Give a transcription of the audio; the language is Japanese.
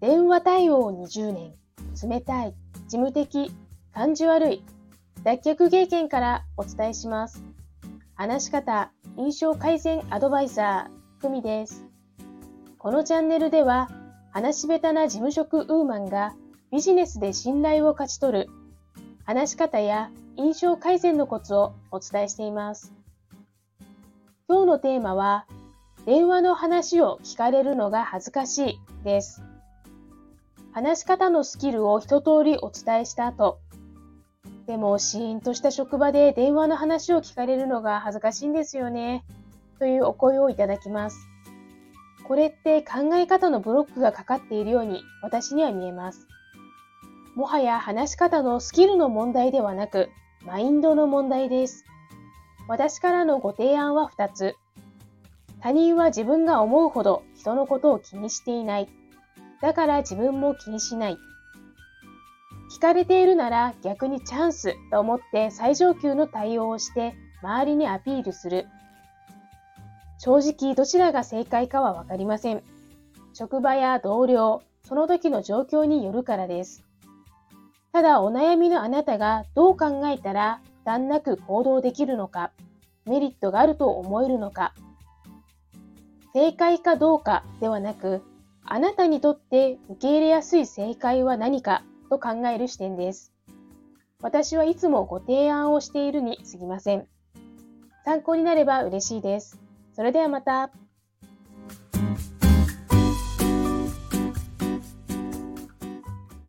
電話対応20年、冷たい、事務的、感じ悪い、脱却経験からお伝えします。話し方、印象改善アドバイザー、ふみです。このチャンネルでは、話し下手な事務職ウーマンがビジネスで信頼を勝ち取る、話し方や印象改善のコツをお伝えしています。今日のテーマは、電話の話を聞かれるのが恥ずかしいです。話し方のスキルを一通りお伝えした後、でもシーンとした職場で電話の話を聞かれるのが恥ずかしいんですよね。というお声をいただきます。これって考え方のブロックがかかっているように私には見えます。もはや話し方のスキルの問題ではなく、マインドの問題です。私からのご提案は2つ。他人は自分が思うほど人のことを気にしていない。だから自分も気にしない。聞かれているなら逆にチャンスと思って最上級の対応をして周りにアピールする。正直どちらが正解かはわかりません。職場や同僚、その時の状況によるからです。ただお悩みのあなたがどう考えたら負担なく行動できるのか、メリットがあると思えるのか、正解かどうかではなく、あなたにとって受け入れやすい正解は何かと考える視点です。私はいつもご提案をしているにすぎません。参考になれば嬉しいです。それではまた。